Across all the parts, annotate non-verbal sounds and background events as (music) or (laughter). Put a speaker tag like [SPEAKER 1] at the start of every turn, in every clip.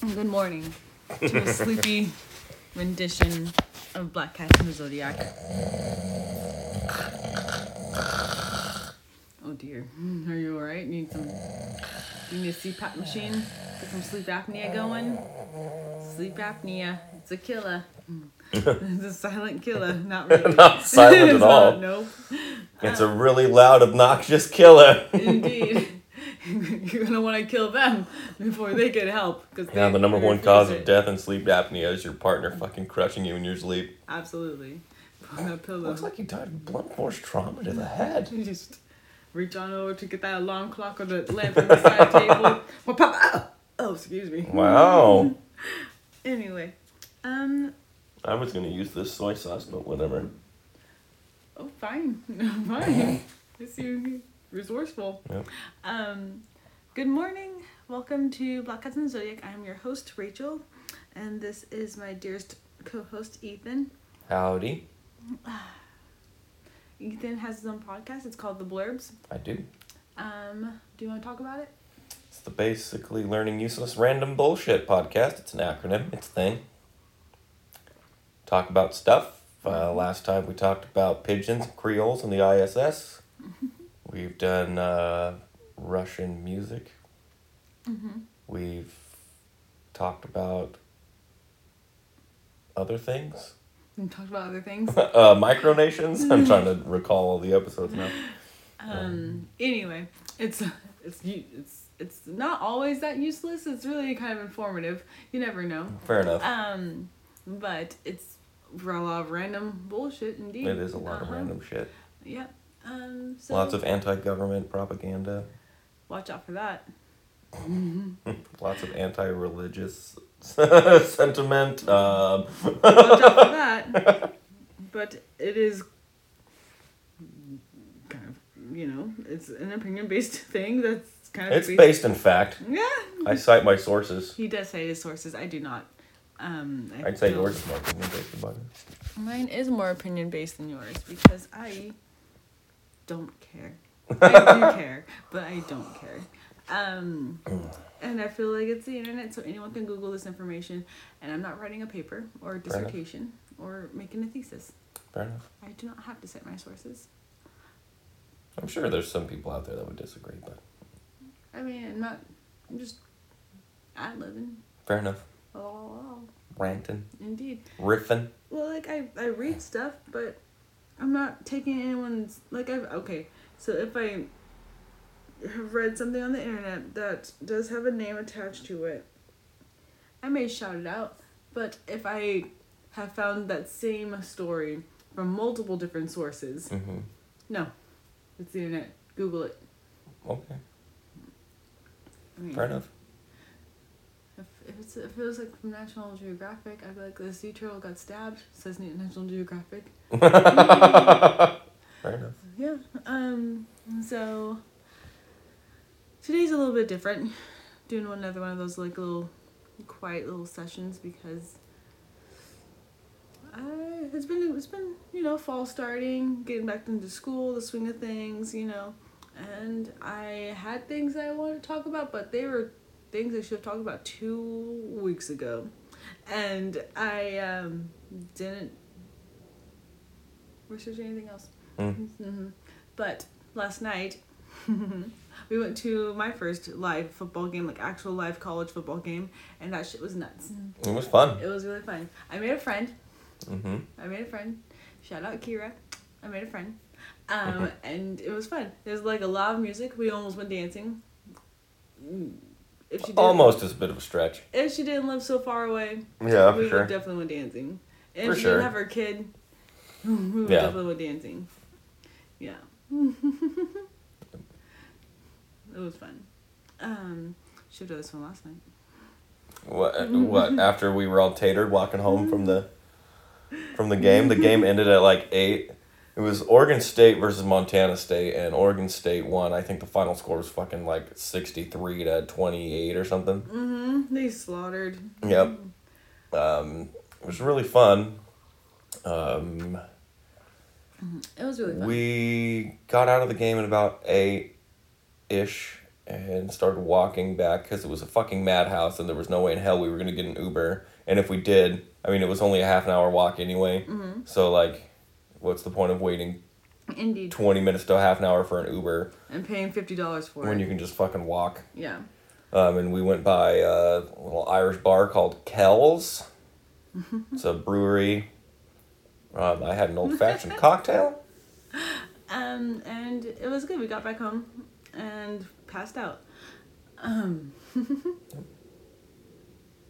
[SPEAKER 1] Good morning to a sleepy rendition of Black Cats and the Zodiac. Oh dear. Are you alright? Need some you need a CPAP machine? Get some sleep apnea going? Sleep apnea. It's a killer. it's a silent killer, (laughs) not really.
[SPEAKER 2] Not silent at (laughs) all.
[SPEAKER 1] not, nope.
[SPEAKER 2] It's a really loud, obnoxious killer.
[SPEAKER 1] Indeed. (laughs) You're gonna want to kill them (laughs) before they get help. Cause
[SPEAKER 2] Yeah,
[SPEAKER 1] they-
[SPEAKER 2] the number one cause
[SPEAKER 1] it.
[SPEAKER 2] of death in sleep apnea is your partner fucking crushing you in your sleep.
[SPEAKER 1] Absolutely. (laughs) Put on that pillow.
[SPEAKER 2] Looks like you died of blunt force trauma to the head.
[SPEAKER 1] You (laughs) just reach on over to get that alarm clock or the lamp on the side table. Well, pop, oh, oh, excuse me.
[SPEAKER 2] Wow.
[SPEAKER 1] Anyway, um,
[SPEAKER 2] I was gonna use this soy sauce, but whatever.
[SPEAKER 1] oh, fine, fine. I see you resourceful.
[SPEAKER 2] Yep.
[SPEAKER 1] Um, good morning. Welcome to Black Cats and Zodiac. I am your host Rachel, and this is my dearest co-host Ethan.
[SPEAKER 2] Howdy. (sighs)
[SPEAKER 1] Ethan has his own podcast. It's called The Blurbs.
[SPEAKER 2] I do.
[SPEAKER 1] Um, do you want to talk about it?
[SPEAKER 2] It's the basically learning useless random bullshit podcast. It's an acronym. It's a thing. Talk about stuff. Uh, last time we talked about pigeons, and Creoles, and the ISS. (laughs) We've done uh, Russian music.
[SPEAKER 1] Mm-hmm.
[SPEAKER 2] We've talked about other things.
[SPEAKER 1] We talked about other things. (laughs)
[SPEAKER 2] uh, micronations. I'm trying to recall all the episodes now. (laughs)
[SPEAKER 1] Um. Anyway, it's it's it's it's not always that useless. It's really kind of informative. You never know.
[SPEAKER 2] Fair enough.
[SPEAKER 1] Um, but it's for a lot of random bullshit. Indeed.
[SPEAKER 2] It is a lot of
[SPEAKER 1] Uh-huh.
[SPEAKER 2] random shit.
[SPEAKER 1] Yeah. Um. So
[SPEAKER 2] Lots of anti-government propaganda.
[SPEAKER 1] watch out for that. (laughs)
[SPEAKER 2] Lots of anti-religious (laughs) sentiment. Um,
[SPEAKER 1] Watch out for that. (laughs) But it is kind of you know it's an opinion based thing that's kind of
[SPEAKER 2] it's based in fact.
[SPEAKER 1] Yeah.
[SPEAKER 2] I cite my sources.
[SPEAKER 1] He does cite his sources. I do not. Um, I
[SPEAKER 2] I'd say
[SPEAKER 1] don't-
[SPEAKER 2] yours is more opinion based about it.
[SPEAKER 1] Mine is more opinion based than yours because I don't care. I do care, but I don't care. Um, and I feel like it's the internet, so anyone can Google this information. And I'm not writing a paper or a dissertation or making a thesis.
[SPEAKER 2] Fair enough.
[SPEAKER 1] I do not have to cite my sources.
[SPEAKER 2] I'm sure there's some people out there that would disagree, but
[SPEAKER 1] I mean, I'm not. I'm just ad libbing.
[SPEAKER 2] fair enough.
[SPEAKER 1] Oh,
[SPEAKER 2] Ranting,
[SPEAKER 1] indeed.
[SPEAKER 2] riffing.
[SPEAKER 1] Well, like I, I read stuff, but I'm not taking anyone's like I've okay. So if I have read something on the internet that does have a name attached to it, I may shout it out. But if I have found that same story from multiple different sources,
[SPEAKER 2] Mm-hmm.
[SPEAKER 1] no, it's the internet. Google it.
[SPEAKER 2] Okay,
[SPEAKER 1] I mean,
[SPEAKER 2] fair enough.
[SPEAKER 1] If, if, it's, if it was like from National Geographic, I'd be like, the sea turtle got stabbed. Says National Geographic. (laughs) (laughs)
[SPEAKER 2] Fair enough.
[SPEAKER 1] Yeah. Um. So today's a little bit different. Doing another one of those like little quiet little sessions because I it's been it's been you know fall starting, getting back into school, the swing of things, you know, and I had things I wanted to talk about, but they were things I should have talked about two weeks ago, and I um didn't research anything else.
[SPEAKER 2] Mm.
[SPEAKER 1] hmm But last night, (laughs) we went to my first live football game, like actual live college football game, and that shit was nuts.
[SPEAKER 2] It was fun.
[SPEAKER 1] It was really fun. I made a friend.
[SPEAKER 2] Mm-hmm.
[SPEAKER 1] I made a friend. Shout out Kira. I made a friend. Um, (laughs) and it was fun. There's like a lot of music. We almost went dancing. If she
[SPEAKER 2] Almost is a bit of a stretch.
[SPEAKER 1] If she didn't live so far away,
[SPEAKER 2] Yeah,
[SPEAKER 1] we
[SPEAKER 2] sure.
[SPEAKER 1] definitely went dancing. And
[SPEAKER 2] For
[SPEAKER 1] if she
[SPEAKER 2] sure.
[SPEAKER 1] didn't have her kid, (laughs) we would
[SPEAKER 2] Yeah.
[SPEAKER 1] definitely went dancing. Yeah. (laughs) it was fun. Um, should have done this one last night.
[SPEAKER 2] What? What? After we were all tatered walking home from the (laughs) from the game, the game ended at like eight. It was Oregon State versus Montana State, and Oregon State won. I think the final score was fucking like sixty three to twenty eight or something.
[SPEAKER 1] Mm-hmm. They slaughtered.
[SPEAKER 2] Yep. Um, it was really fun. Um,
[SPEAKER 1] It was really fun.
[SPEAKER 2] we got out of the game at about eight ish, and started walking back because it was a fucking madhouse and there was no way in hell we were gonna get an Uber. And if we did, I mean, it was only a half an hour walk anyway.
[SPEAKER 1] Mm-hmm.
[SPEAKER 2] So like, what's the point of waiting
[SPEAKER 1] Indeed.
[SPEAKER 2] twenty minutes to a half an hour for an Uber
[SPEAKER 1] And paying fifty dollars for
[SPEAKER 2] when
[SPEAKER 1] it.
[SPEAKER 2] When you can just fucking walk?
[SPEAKER 1] yeah.
[SPEAKER 2] Um, and we went by a little Irish bar called Kells. (laughs) it's a brewery. Um, I had an old fashioned cocktail. (laughs)
[SPEAKER 1] Um, and it was good. We got back home and passed out. Um, (laughs)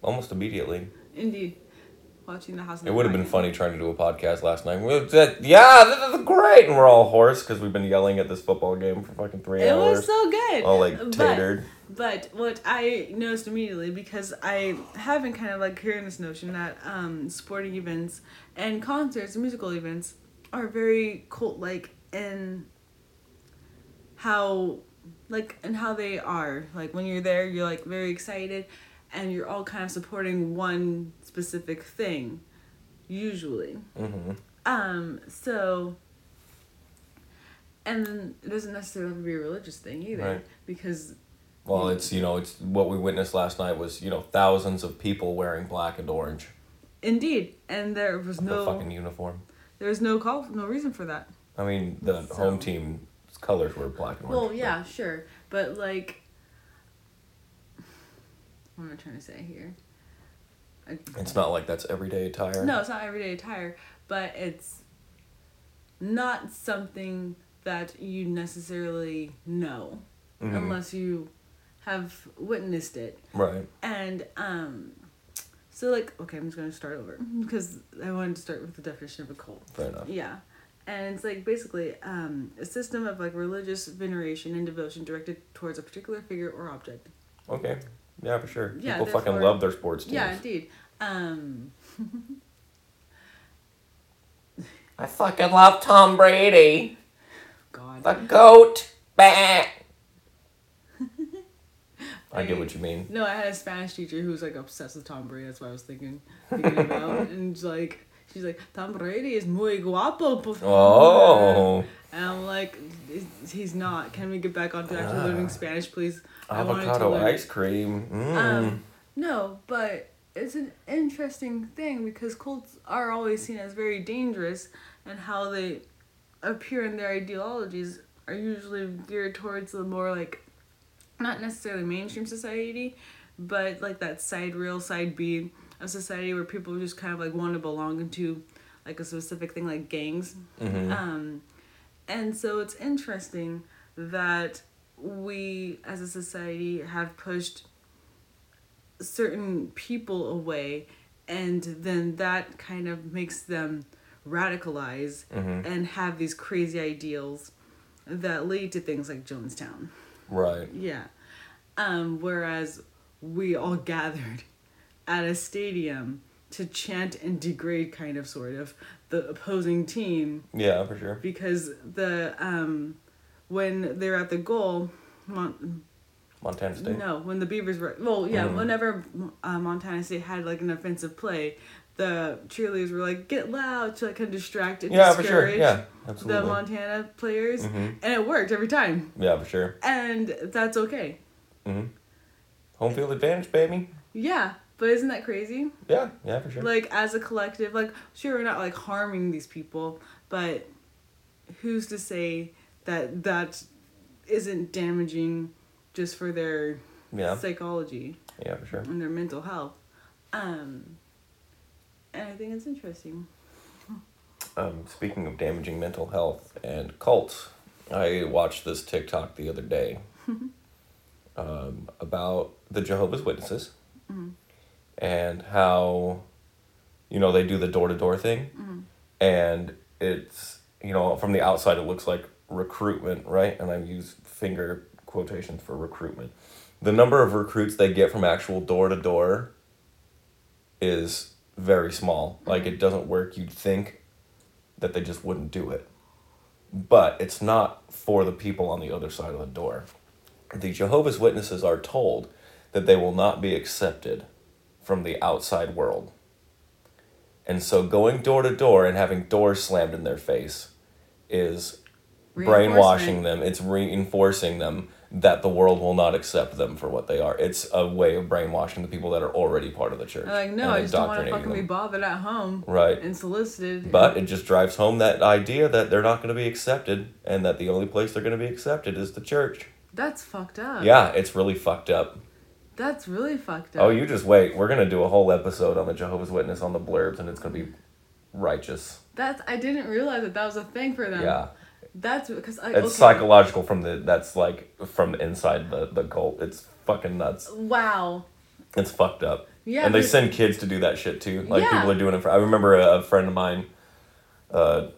[SPEAKER 2] Almost immediately.
[SPEAKER 1] indeed. Watching the house.
[SPEAKER 2] It would have been funny trying to do a podcast last night. We said, yeah, this is great. And we're all hoarse because we've been yelling at this football game for fucking three
[SPEAKER 1] It
[SPEAKER 2] hours.
[SPEAKER 1] It was so good.
[SPEAKER 2] all like
[SPEAKER 1] But- But what I noticed immediately, because I have been kind of like hearing this notion that um, sporting events and concerts and musical events are very cult like in how like and how they are. Like when you're there you're like very excited and you're all kind of supporting one specific thing, usually.
[SPEAKER 2] hmm
[SPEAKER 1] Um, so and then it doesn't necessarily have to be a religious thing either.
[SPEAKER 2] Right.
[SPEAKER 1] Because
[SPEAKER 2] Well, it's, you know, it's what we witnessed last night was, you know, thousands of people wearing black and orange.
[SPEAKER 1] Indeed, and there was
[SPEAKER 2] The
[SPEAKER 1] no
[SPEAKER 2] fucking uniform.
[SPEAKER 1] there was no call no reason for that.
[SPEAKER 2] I mean, the
[SPEAKER 1] So-
[SPEAKER 2] home team's colors were black and orange.
[SPEAKER 1] Well, yeah, sure, but like, what am I trying to say here? I,
[SPEAKER 2] It's not like that's everyday attire.
[SPEAKER 1] no, it's not everyday attire, but it's not something that you necessarily know
[SPEAKER 2] Mhm.
[SPEAKER 1] unless you have witnessed it.
[SPEAKER 2] Right.
[SPEAKER 1] And um, so like, okay, I'm just gonna start over because I wanted to start with the definition of a cult.
[SPEAKER 2] Fair enough.
[SPEAKER 1] Yeah. And it's like basically um, a system of like religious veneration and devotion directed towards a particular figure or object.
[SPEAKER 2] Okay. Yeah, for sure.
[SPEAKER 1] Yeah,
[SPEAKER 2] People fucking love their sports teams.
[SPEAKER 1] Yeah, indeed. Um, (laughs)
[SPEAKER 2] I fucking love Tom Brady.
[SPEAKER 1] God.
[SPEAKER 2] The goat. Bah. (laughs) I get what you mean.
[SPEAKER 1] No, I had a Spanish teacher who was like obsessed with Tom Brady. That's what I was thinking, thinking about. (laughs) and like, she's like, Tom Brady is muy guapo. por-
[SPEAKER 2] Oh.
[SPEAKER 1] And I'm like, he's not. Can we get back onto actually
[SPEAKER 2] Ah.
[SPEAKER 1] learning Spanish, please? I wanted to
[SPEAKER 2] Avocado ice cream. Mm.
[SPEAKER 1] Um, no, but it's an interesting thing because cults are always seen as very dangerous, and how they appear in their ideologies are usually geared towards the more like, not necessarily mainstream society, but like that side real side B of society where people just kind of like want to belong into like a specific thing like gangs.
[SPEAKER 2] Mhm.
[SPEAKER 1] Um, and so it's interesting that we as a society have pushed certain people away and then that kind of makes them radicalize
[SPEAKER 2] Mhm.
[SPEAKER 1] and have these crazy ideals that lead to things like Jonestown.
[SPEAKER 2] Right.
[SPEAKER 1] Yeah. Um, whereas we all (laughs) gathered at a stadium to chant and degrade kind of sort of the opposing team
[SPEAKER 2] Yeah, for sure.
[SPEAKER 1] because the um when they're at the goal Mon-
[SPEAKER 2] Montana State.
[SPEAKER 1] no when the beavers were well yeah
[SPEAKER 2] Mhm.
[SPEAKER 1] whenever uh, montana state had like an offensive play the cheerleaders were like get loud to like kind of distract and
[SPEAKER 2] Yeah, for sure.
[SPEAKER 1] discourage
[SPEAKER 2] Yeah,
[SPEAKER 1] the montana players
[SPEAKER 2] Mhm.
[SPEAKER 1] and it worked every time
[SPEAKER 2] Yeah, for sure.
[SPEAKER 1] and that's okay
[SPEAKER 2] Mm-hmm. Home field advantage, baby.
[SPEAKER 1] yeah but isn't that crazy?
[SPEAKER 2] Yeah, yeah, for sure.
[SPEAKER 1] like as a collective like sure we're not like harming these people but who's to say that that isn't damaging just for their
[SPEAKER 2] yeah,
[SPEAKER 1] psychology
[SPEAKER 2] yeah, for sure.
[SPEAKER 1] and their mental health? Um and i think it's interesting.
[SPEAKER 2] Um, speaking of damaging mental health and cults, I watched this TikTok the other day (laughs) um, about the Jehovah's Witnesses and how, you know, they do the door to door thing. Mm-hmm. And it's, you know, from the outside, it looks like recruitment, right? And I use finger quotations for recruitment. The number of recruits they get from actual door to door is very small. Like, it mm-hmm. doesn't work. You'd think that they just wouldn't do it. But it's not for the people on the other side of the door. The Jehovah's Witnesses are told that they will not be accepted from the outside world. And so going door to door and having doors slammed in their face is brainwashing them. It's reinforcing them that the world will not accept them for what they are. It's a way of brainwashing the people that are already part of the church.
[SPEAKER 1] Like, no, I just don't want to fucking be bothered at home
[SPEAKER 2] Right.
[SPEAKER 1] and solicited.
[SPEAKER 2] But it just drives home that idea that they're not going to be accepted and that the only place they're going to be accepted is the church.
[SPEAKER 1] that's fucked up.
[SPEAKER 2] Yeah, it's really fucked up.
[SPEAKER 1] That's really fucked up.
[SPEAKER 2] Oh, you just wait. We're going to do a whole episode on the Jehovah's Witness on the blurbs and it's going to be righteous.
[SPEAKER 1] That's I didn't realize that that was a thing for them.
[SPEAKER 2] Yeah.
[SPEAKER 1] That's because I.
[SPEAKER 2] It's
[SPEAKER 1] okay.
[SPEAKER 2] psychological from the that's like from inside the the cult. It's fucking nuts.
[SPEAKER 1] Wow.
[SPEAKER 2] It's fucked up.
[SPEAKER 1] Yeah.
[SPEAKER 2] and they send kids to do that shit too. Like
[SPEAKER 1] Yeah.
[SPEAKER 2] people are doing it for. I remember a, a friend of mine. Uh,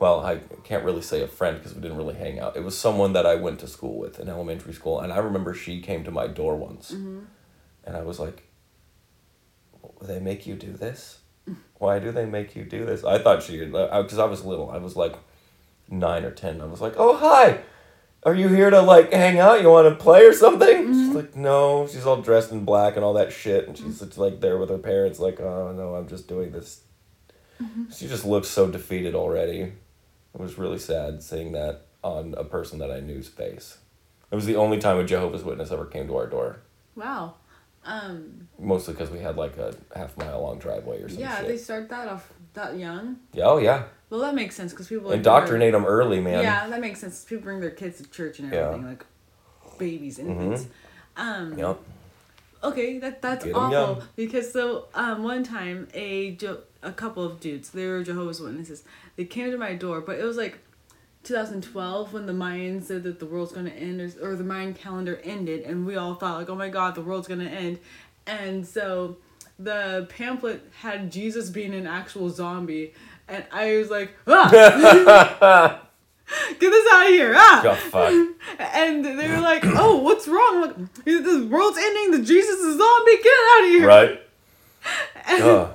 [SPEAKER 2] well, I can't really say a friend because we didn't really hang out. It was someone that I went to school with in elementary school, and I remember she came to my door once,
[SPEAKER 1] Mm-hmm.
[SPEAKER 2] and I was like, "They make you do this? Why do they make you do this?" I thought she, uh, because I was little. I was like nine or ten. I was like, "Oh hi." Are you here to like hang out? You want to play or something? Mm-hmm. She's like, no. She's all dressed in black and all that shit, and she's just, like there with her parents, like, oh no, I'm just doing this. Mm-hmm. She just looks so defeated already. It was really sad seeing that on a person that I knew's face. It was the only time a Jehovah's Witness ever came to our door.
[SPEAKER 1] Wow. Um.
[SPEAKER 2] Mostly because we had like a half mile long driveway or some
[SPEAKER 1] Yeah,
[SPEAKER 2] shit.
[SPEAKER 1] they start that off that young.
[SPEAKER 2] Yeah, oh yeah.
[SPEAKER 1] Well, that makes sense because people
[SPEAKER 2] Indoctrinate them early, man.
[SPEAKER 1] Yeah, that makes sense. People bring their kids to church and
[SPEAKER 2] Yeah.
[SPEAKER 1] everything, like babies, infants. Um.
[SPEAKER 2] Yep.
[SPEAKER 1] Okay, that that's
[SPEAKER 2] Get
[SPEAKER 1] awful because so um one time a jo- a couple of dudes they were Jehovah's Witnesses they came to my door but it was like 2012 when the Mayans said that the world's gonna end or, or the Mayan calendar ended and we all thought like oh my god the world's gonna end and so the pamphlet had Jesus being an actual zombie and I was like ah (laughs) get this out of here ah
[SPEAKER 2] fuck.
[SPEAKER 1] and they were like, "Oh, what's wrong? Like, the world's ending. The Jesus is a zombie. Get out of here!"
[SPEAKER 2] Right? (laughs)
[SPEAKER 1] And.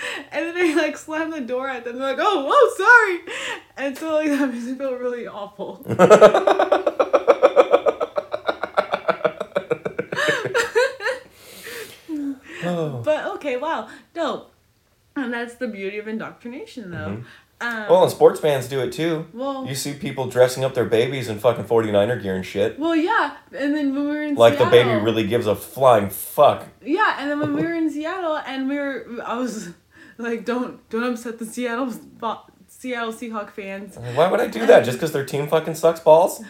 [SPEAKER 1] (laughs) and then they like slammed the door at them. They're like, "Oh, oh, sorry." And so like (laughs) that makes me feel really awful.
[SPEAKER 2] Oh. (laughs)
[SPEAKER 1] but okay, wow, no, and that's the beauty of indoctrination, though. Um,
[SPEAKER 2] Well, and sports fans do it too.
[SPEAKER 1] well,
[SPEAKER 2] You see people dressing up their babies in fucking 49er gear and shit.
[SPEAKER 1] well, yeah. And then when we were in
[SPEAKER 2] Like the baby really gives a flying fuck.
[SPEAKER 1] Yeah, and then when we were in Seattle, and we were, I was like, "Don't, don't upset the Seattle, Seattle Seahawk fans."
[SPEAKER 2] Why would I do that? Just because their team fucking sucks balls?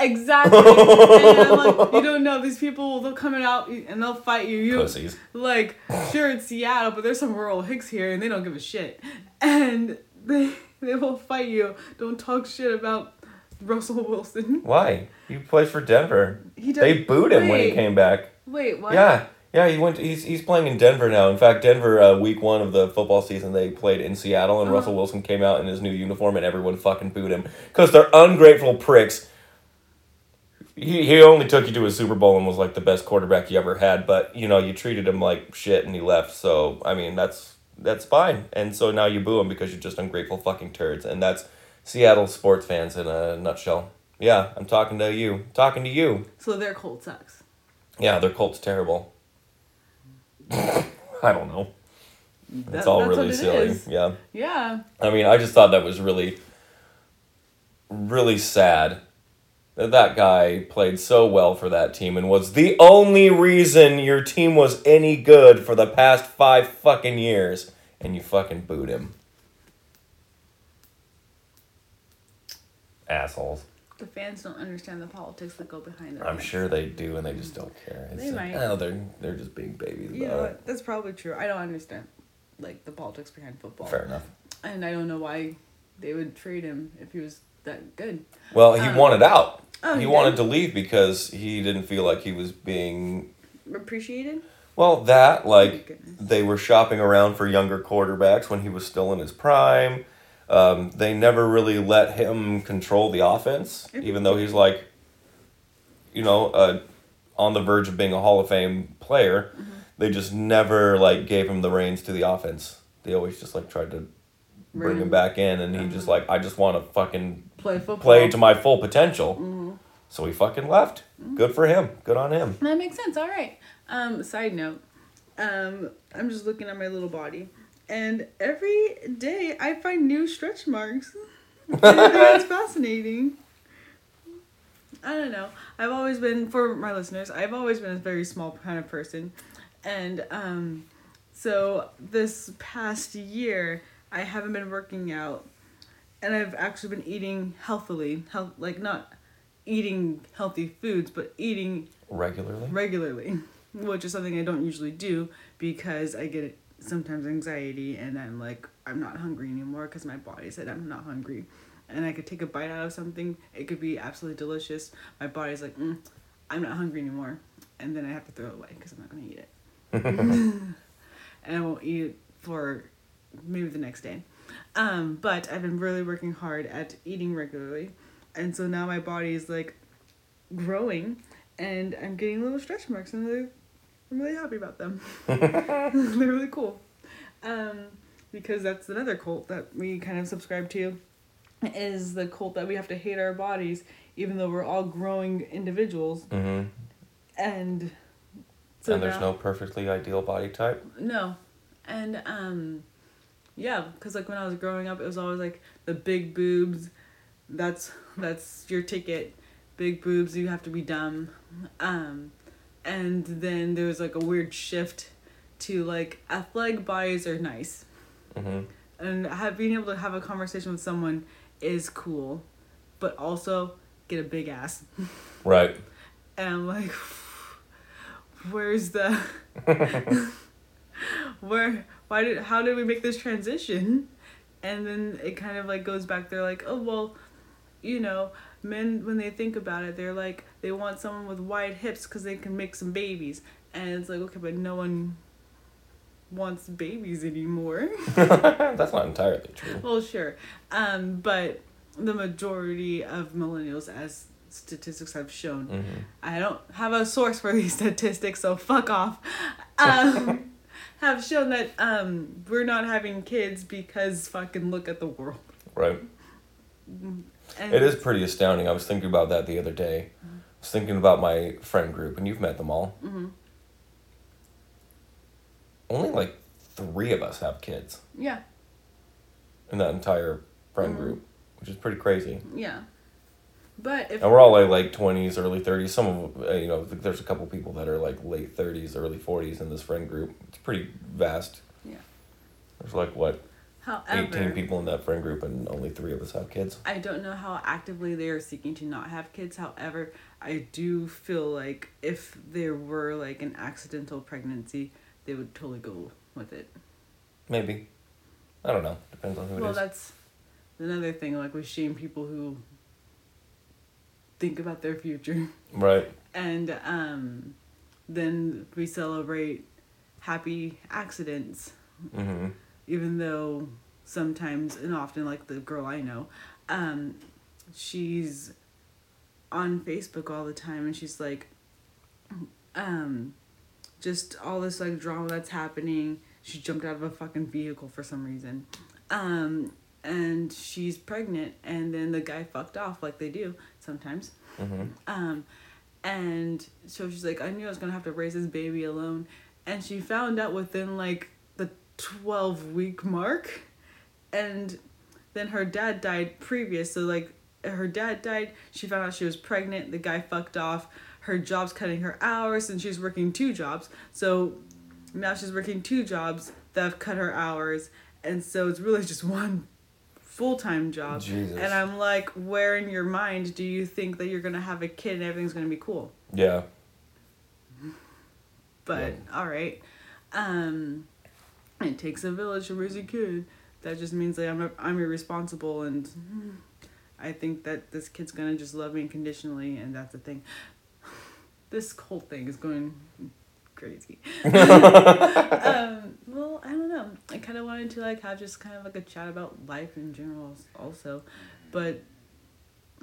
[SPEAKER 1] Exactly. and I'm like, you don't know these people. They'll come out and they'll fight you. You
[SPEAKER 2] Pussies.
[SPEAKER 1] like, sure it's Seattle, but there's some rural hicks here, and they don't give a shit. And they they will fight you. Don't talk shit about Russell Wilson.
[SPEAKER 2] Why? He plays for Denver.
[SPEAKER 1] He does,
[SPEAKER 2] They booed him when he came back.
[SPEAKER 1] Wait, what?
[SPEAKER 2] Yeah. Yeah, he went. he's he's playing in Denver now. In fact, Denver, uh, week one of the football season, they played in Seattle, and
[SPEAKER 1] Uh-huh.
[SPEAKER 2] Russell Wilson came out in his new uniform, and everyone fucking booed him because they're ungrateful pricks. He he only took you to a Super Bowl and was like the best quarterback you ever had, but you know you treated him like shit, and he left. So I mean that's that's fine, and so now you boo him because you're just ungrateful fucking turds, and that's Seattle sports fans in a nutshell. Yeah, I'm talking to you, talking to you.
[SPEAKER 1] So their cult sucks.
[SPEAKER 2] Yeah, their cult's terrible. (laughs) I don't know.
[SPEAKER 1] That-
[SPEAKER 2] It's all
[SPEAKER 1] that's
[SPEAKER 2] really silly.
[SPEAKER 1] is.
[SPEAKER 2] Yeah.
[SPEAKER 1] Yeah.
[SPEAKER 2] I mean, I just thought that was really, really sad that that guy played so well for that team and was the only reason your team was any good for the past five fucking years, and you fucking booed him. Assholes.
[SPEAKER 1] The fans don't understand the politics that go behind it.
[SPEAKER 2] I'm sure they do, and they just don't care. It's
[SPEAKER 1] They
[SPEAKER 2] like,
[SPEAKER 1] might.
[SPEAKER 2] Oh, they're they're just being babies
[SPEAKER 1] You
[SPEAKER 2] about
[SPEAKER 1] know
[SPEAKER 2] it.
[SPEAKER 1] what? That's probably true. I don't understand, like the politics behind football.
[SPEAKER 2] Fair enough.
[SPEAKER 1] And I don't know why they would trade him if he was that good.
[SPEAKER 2] Well, he
[SPEAKER 1] Um,
[SPEAKER 2] wanted out.
[SPEAKER 1] oh,
[SPEAKER 2] he
[SPEAKER 1] he
[SPEAKER 2] wanted to leave because he didn't feel like he was being
[SPEAKER 1] Appreciated.
[SPEAKER 2] well that
[SPEAKER 1] Oh,
[SPEAKER 2] like
[SPEAKER 1] goodness.
[SPEAKER 2] they were shopping around for younger quarterbacks when he was still in his prime. Um, they never really let him control the offense, even though he's like, you know, uh, on the verge of being a Hall of Fame player.
[SPEAKER 1] Mm-hmm.
[SPEAKER 2] They just never like gave him the reins to the offense. They always just like tried to bring him back in, and he just like, I just want to fucking
[SPEAKER 1] Play football.
[SPEAKER 2] play to my full potential.
[SPEAKER 1] Mm-hmm.
[SPEAKER 2] So he fucking left. Good for him. Good on him.
[SPEAKER 1] That makes sense. All right. Um, side note, um, I'm just looking at my little body, and every day I find new stretch marks. (laughs) That's fascinating. I don't know. I've always been for my listeners. I've always been a very small kind of person, and um, so this past year I haven't been working out, and I've actually been eating healthily. Health like not eating healthy foods, but eating
[SPEAKER 2] Regularly.
[SPEAKER 1] regularly, which is something I don't usually do because I get sometimes anxiety and I'm like I'm not hungry anymore because my body said I'm not hungry, and I could take a bite out of something. It could be absolutely delicious. My body's like, mm, I'm not hungry anymore, and then I have to throw it away because I'm not gonna eat it, (laughs) (laughs) and I won't eat it for maybe the next day. Um, but I've been really working hard at eating regularly, and so now my body is like growing, and I'm getting little stretch marks, and they're, I'm really happy about them. (laughs) (laughs) they're really cool, um, because that's another cult that we kind of subscribe to, is the cult that we have to hate our bodies, even though we're all growing individuals,
[SPEAKER 2] Mm-hmm.
[SPEAKER 1] and
[SPEAKER 2] and there's
[SPEAKER 1] now-
[SPEAKER 2] no perfectly ideal body type.
[SPEAKER 1] no, and um, yeah, because like when I was growing up, it was always like the big boobs. That's that's your ticket. Big boobs, you have to be dumb. Um, and then there was like a weird shift to like athletic bodies are nice,
[SPEAKER 2] Mm-hmm.
[SPEAKER 1] and have being able to have a conversation with someone is cool, but also get a big ass. (laughs)
[SPEAKER 2] Right.
[SPEAKER 1] And I'm like, (laughs) where's the (laughs) where why did how did we make this transition? And then it kind of like goes back. They're like, oh well, you know, men when they think about it, they're like they want someone with wide hips because they can make some babies. And it's like okay, but no one wants babies anymore. (laughs) (laughs)
[SPEAKER 2] That's not entirely true.
[SPEAKER 1] well, sure, um, but the majority of millennials, as statistics have shown,
[SPEAKER 2] Mm-hmm.
[SPEAKER 1] I don't have a source for these (laughs) statistics, so fuck off. Um, have shown that um, we're not having kids because fucking look at the world.
[SPEAKER 2] Right.
[SPEAKER 1] And
[SPEAKER 2] It is pretty astounding. I was thinking about that the other day. I was thinking about my friend group, and you've met them all.
[SPEAKER 1] Mhm.
[SPEAKER 2] Only like three of us have kids
[SPEAKER 1] Yeah,
[SPEAKER 2] in that entire friend
[SPEAKER 1] Mhm.
[SPEAKER 2] group, which is pretty crazy.
[SPEAKER 1] yeah. But if
[SPEAKER 2] And we're all like late twenties, early thirties. Some of uh, you know, there's a couple people that are like late thirties, early forties in this friend group. It's pretty vast.
[SPEAKER 1] Yeah.
[SPEAKER 2] There's like what
[SPEAKER 1] however,
[SPEAKER 2] eighteen people in that friend group, and only three of us have kids.
[SPEAKER 1] I don't know how actively they are seeking to not have kids. However, I do feel like if there were like an accidental pregnancy, they would totally go with it.
[SPEAKER 2] Maybe. I don't know. Depends on who it
[SPEAKER 1] well, that's another thing. Like we shame people who think about their future,
[SPEAKER 2] Right. (laughs)
[SPEAKER 1] and um, then we celebrate happy accidents,
[SPEAKER 2] Mm-hmm.
[SPEAKER 1] Even though sometimes and often, like the girl I know, um, she's on Facebook all the time, and she's like, um, just all this like drama that's happening. She jumped out of a fucking vehicle for some reason. Um, and she's pregnant, and then the guy fucked off like they do sometimes.
[SPEAKER 2] Mm-hmm.
[SPEAKER 1] Um, and so she's like, I knew I was gonna have to raise this baby alone. And she found out within like 12 week mark. And then her dad died previous. So, like, her dad died. She found out she was pregnant. The guy fucked off. Her job's cutting her hours, and she's working two jobs. So now she's working two jobs that have cut her hours. And so it's really just one full time job.
[SPEAKER 2] Jesus.
[SPEAKER 1] And I'm like, where in your mind do you think that you're gonna have a kid and everything's gonna be cool?
[SPEAKER 2] Yeah.
[SPEAKER 1] But all right, um, it takes a village to raise a kid. That just means that I'm a, I'm irresponsible, and I think that this kid's gonna just love me unconditionally, and that's the thing. (sighs) This whole thing is going crazy. (laughs) um, well, I don't know. I kind of wanted to like have just kind of like a chat about life in general, also, but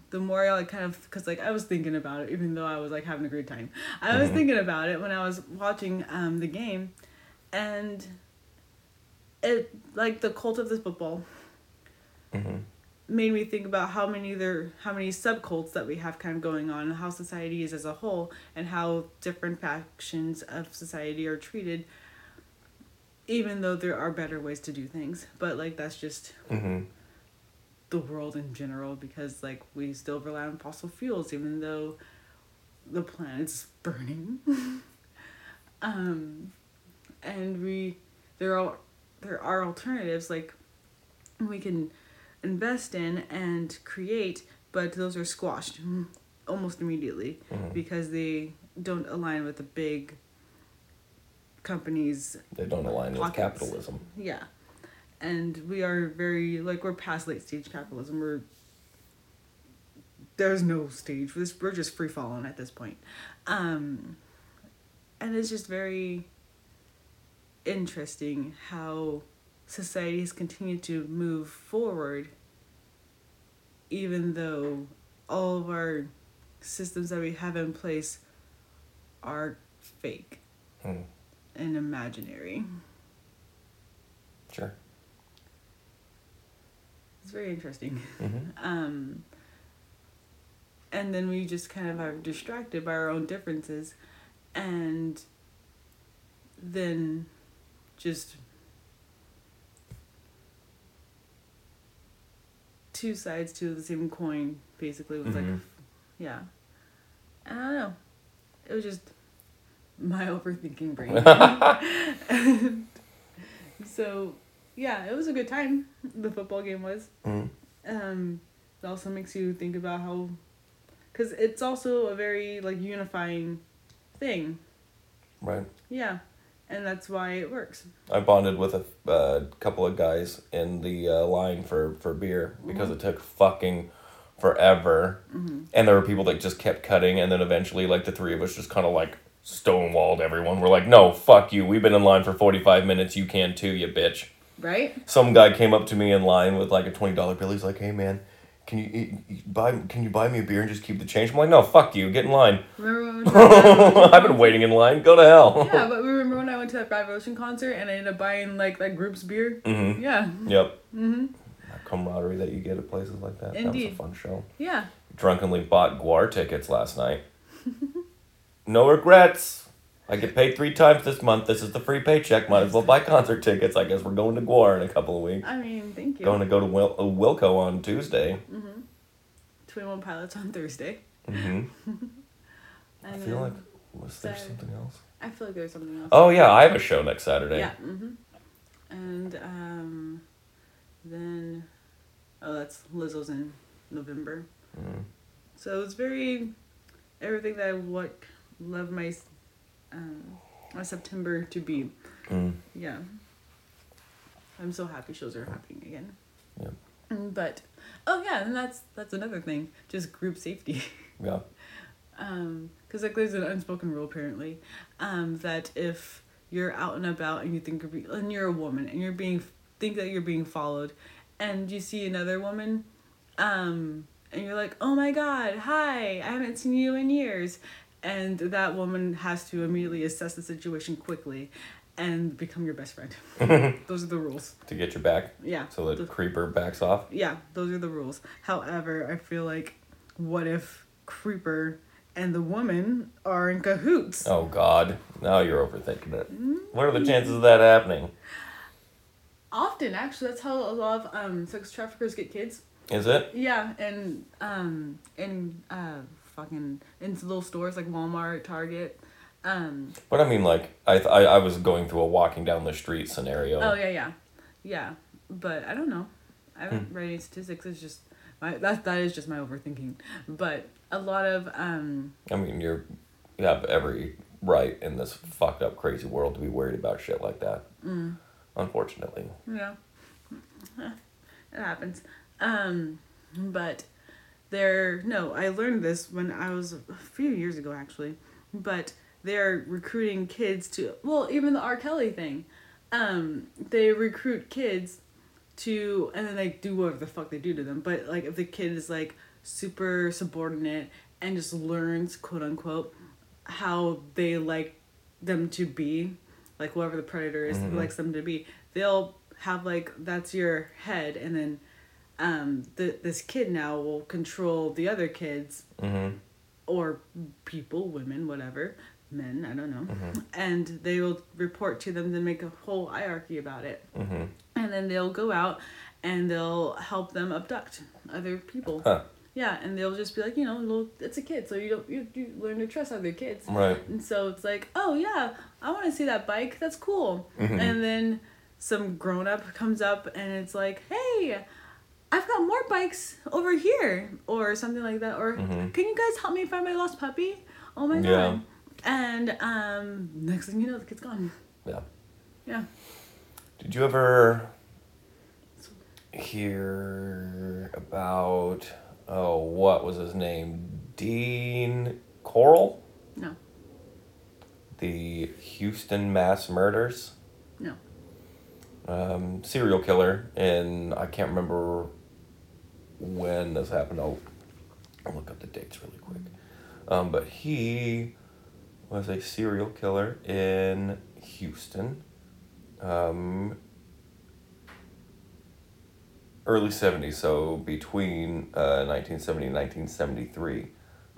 [SPEAKER 1] the more I like kind of because like I was thinking about it, even though I was like having a great time. I was
[SPEAKER 2] Mhm.
[SPEAKER 1] thinking about it when I was watching um the game, and it like the cult of the football
[SPEAKER 2] Mm-hmm.
[SPEAKER 1] made me think about how many there how many subcults that we have kind of going on and how society is as a whole and how different factions of society are treated even though there are better ways to do things but like that's just
[SPEAKER 2] Mm-hmm.
[SPEAKER 1] the world in general because like we still rely on fossil fuels even though the planet's burning. (laughs) um, and we there are there are alternatives like we can invest in and create, but those are squashed almost immediately
[SPEAKER 2] Mhm.
[SPEAKER 1] because they don't align with the big companies
[SPEAKER 2] They don't align with capitalism.
[SPEAKER 1] yeah. And we are very like we're past late stage capitalism. We're there's no stage. We're just free falling at this point. Um and it's just very interesting how societies continue to move forward even though all of our systems that we have in place are fake
[SPEAKER 2] Mm.
[SPEAKER 1] and imaginary.
[SPEAKER 2] Sure.
[SPEAKER 1] It's very interesting.
[SPEAKER 2] hmm (laughs)
[SPEAKER 1] Um, and then we just kind of are distracted by our own differences and then just two sides to the same coin basically was like
[SPEAKER 2] Mhm.
[SPEAKER 1] yeah. I don't know. It was just my (laughs) overthinking brain. And (laughs) so yeah it was a good time the football game was.
[SPEAKER 2] Hmm
[SPEAKER 1] um it also makes you think about how because it's also a very like unifying thing.
[SPEAKER 2] Right.
[SPEAKER 1] yeah and that's why it works
[SPEAKER 2] I bonded with a uh, couple of guys in the uh, line for, for beer because
[SPEAKER 1] Mm-hmm.
[SPEAKER 2] it took fucking forever. And there were people that just kept cutting, and then eventually, like, the three of us just kind of like stonewalled everyone. We're like, no, fuck you. We've been in line for 45 minutes. You can too, you bitch.
[SPEAKER 1] right
[SPEAKER 2] Some guy came up to me in line with like a $20 bill. He's like, hey, man. Can you, buy? Can you buy me a beer and just keep the change? I'm like, no, fuck you. Get in line.
[SPEAKER 1] remember when we went to that
[SPEAKER 2] I've been waiting in line. Go to hell.
[SPEAKER 1] yeah but i went to that Five Ocean concert and i ended up buying like that group's beer
[SPEAKER 2] hmm
[SPEAKER 1] yeah
[SPEAKER 2] Yep.
[SPEAKER 1] mm-hmm
[SPEAKER 2] That camaraderie that you get at places like that. That was
[SPEAKER 1] Indeed.
[SPEAKER 2] a fun show.
[SPEAKER 1] yeah
[SPEAKER 2] Drunkenly bought GWAR tickets last night. (laughs) no regrets. I get paid three times this month. This is the free paycheck. Might as well buy concert tickets. I guess we're going to GWAR in a couple of weeks.
[SPEAKER 1] i mean thank you
[SPEAKER 2] Going to go to Wil- uh, Wilco on Tuesday.
[SPEAKER 1] 21 pilots on thursday (laughs)
[SPEAKER 2] hmm
[SPEAKER 1] and
[SPEAKER 2] I feel like was there something else?
[SPEAKER 1] I feel like there's something else
[SPEAKER 2] Oh yeah, I have a show next Saturday.
[SPEAKER 1] Yeah. hmm And um, then, oh, that's Lizzo's in November.
[SPEAKER 2] Mhm.
[SPEAKER 1] So it's very everything that I what love my um, my September to be.
[SPEAKER 2] Mm.
[SPEAKER 1] Yeah. I'm so happy shows are happening again.
[SPEAKER 2] Yep.
[SPEAKER 1] Mm, But oh yeah, and that's that's another thing, just group safety. (laughs)
[SPEAKER 2] Yeah.
[SPEAKER 1] Um because like there's an unspoken rule apparently um that if you're out and about and you think you're be- and you're a woman and you're being think that you're being followed and you see another woman um and you're like oh my god hi i haven't seen you in years. And that woman has to immediately assess the situation quickly and become your best friend. (laughs) Those are the rules.
[SPEAKER 2] To get your back,
[SPEAKER 1] yeah.
[SPEAKER 2] So that
[SPEAKER 1] The-
[SPEAKER 2] creeper backs off.
[SPEAKER 1] yeah, those are the rules. However, I feel like what if Creeper and the woman are in cahoots?
[SPEAKER 2] Oh God! Now you're overthinking it.
[SPEAKER 1] Mm-hmm.
[SPEAKER 2] What are the chances of that happening?
[SPEAKER 1] Often, actually, that's how a lot of um, sex traffickers get kids.
[SPEAKER 2] Is it?
[SPEAKER 1] Yeah, and um, in uh, fucking in little stores like Walmart, Target. Um,
[SPEAKER 2] But I mean, like, I, th- I I was going through a walking down the street scenario.
[SPEAKER 1] oh yeah, yeah, yeah. But I don't know. I haven't read any statistics. It's just that that is just my overthinking. But a lot of um,
[SPEAKER 2] I mean, you're you have every right in this fucked up, crazy world to be worried about shit like that.
[SPEAKER 1] mm,
[SPEAKER 2] Unfortunately.
[SPEAKER 1] Yeah. (laughs) It happens. Um, but they're no, I learned this when I was a few years ago actually. But they're recruiting kids to well, even the R. Kelly thing. Um, they recruit kids to and then they do whatever the fuck they do to them. But like if the kid is like super subordinate and just learns quote unquote how they like them to be, like whoever the predator is
[SPEAKER 2] Mhm.
[SPEAKER 1] likes them to be, they'll have like that's your head and then um the this kid now will control the other kids
[SPEAKER 2] Mm-hmm.
[SPEAKER 1] or people, women, whatever, men, I don't know.
[SPEAKER 2] Mhm.
[SPEAKER 1] And they will report to them to make a whole hierarchy about it
[SPEAKER 2] Mm-hmm.
[SPEAKER 1] And then they'll go out and they'll help them abduct other people.
[SPEAKER 2] Huh.
[SPEAKER 1] Yeah, and they'll just be like, you know, little, it's a kid, so you don't you, you learn to trust other kids.
[SPEAKER 2] Right.
[SPEAKER 1] And so it's like, oh yeah, I want to see that bike. That's cool.
[SPEAKER 2] Mhm.
[SPEAKER 1] And then some grown up comes up and it's like, hey, I've got more bikes over here, or something like that. Or
[SPEAKER 2] Mhm.
[SPEAKER 1] can you guys help me find my lost puppy? Oh my
[SPEAKER 2] Yeah.
[SPEAKER 1] god. And um, next thing you know, the kid's gone.
[SPEAKER 2] Yeah.
[SPEAKER 1] Yeah.
[SPEAKER 2] Did you ever hear about oh what was his name? Dean Corll?
[SPEAKER 1] No.
[SPEAKER 2] The Houston mass murders?
[SPEAKER 1] No.
[SPEAKER 2] Um, serial killer and I can't remember when this happened. I'll, I'll look up the dates really quick. Um, but he was a serial killer in Houston. Um, early 70s, so between uh, 1970 and 1973.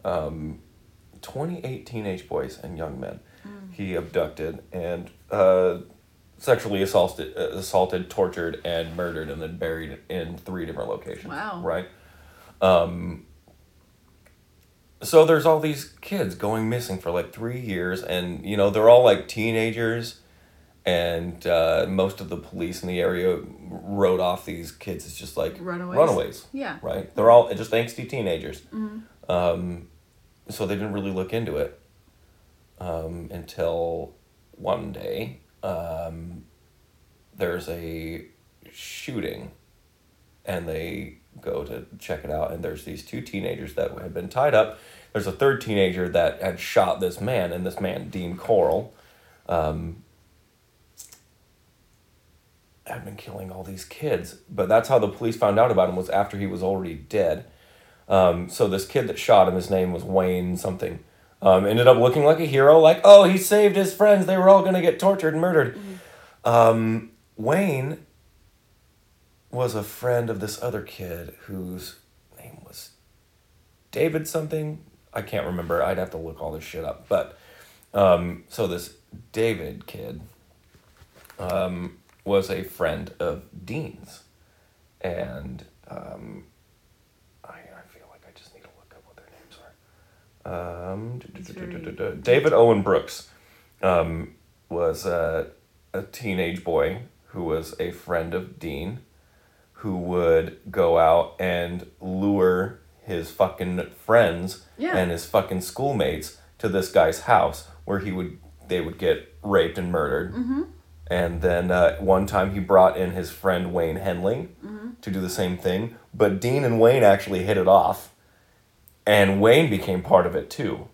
[SPEAKER 2] Um, 28 teenage boys and young men he abducted and uh, sexually assaulted, uh, assaulted, tortured, and murdered, and then buried in three different locations.
[SPEAKER 1] Wow.
[SPEAKER 2] Right? Um, so there's all these kids going missing for like three years, and you know they're all like teenagers, and uh, most of the police in the area wrote off these kids as just like
[SPEAKER 1] Runaways.
[SPEAKER 2] runaways,
[SPEAKER 1] Yeah.
[SPEAKER 2] right? They're all just angsty teenagers. Um, so they didn't really look into it um, until one day um, there's a shooting and they go to check it out and there's these two teenagers that had been tied up there's a third teenager that had shot this man and this man dean corll um, had been killing all these kids but that's how the police found out about him was after he was already dead um, so this kid that shot him his name was wayne something um, ended up looking like a hero like oh he saved his friends they were all going to get tortured and murdered um, wayne was a friend of this other kid whose name was David something. I can't remember. I'd have to look all this shit up. But um, so this David kid um, was a friend of Dean's, and um, I, I feel like I just need to look up what their names are. Um,
[SPEAKER 1] very-
[SPEAKER 2] David Owen Brooks um, was a, a teenage boy who was a friend of Dean who would go out and lure his fucking friends
[SPEAKER 1] Yeah.
[SPEAKER 2] and his fucking schoolmates to this guy's house where he would they would get raped and murdered. Mm-hmm. And then uh, one time he brought in his friend Wayne Henley to do the same thing, but Dean and Wayne actually hit it off, and Wayne became part of it too.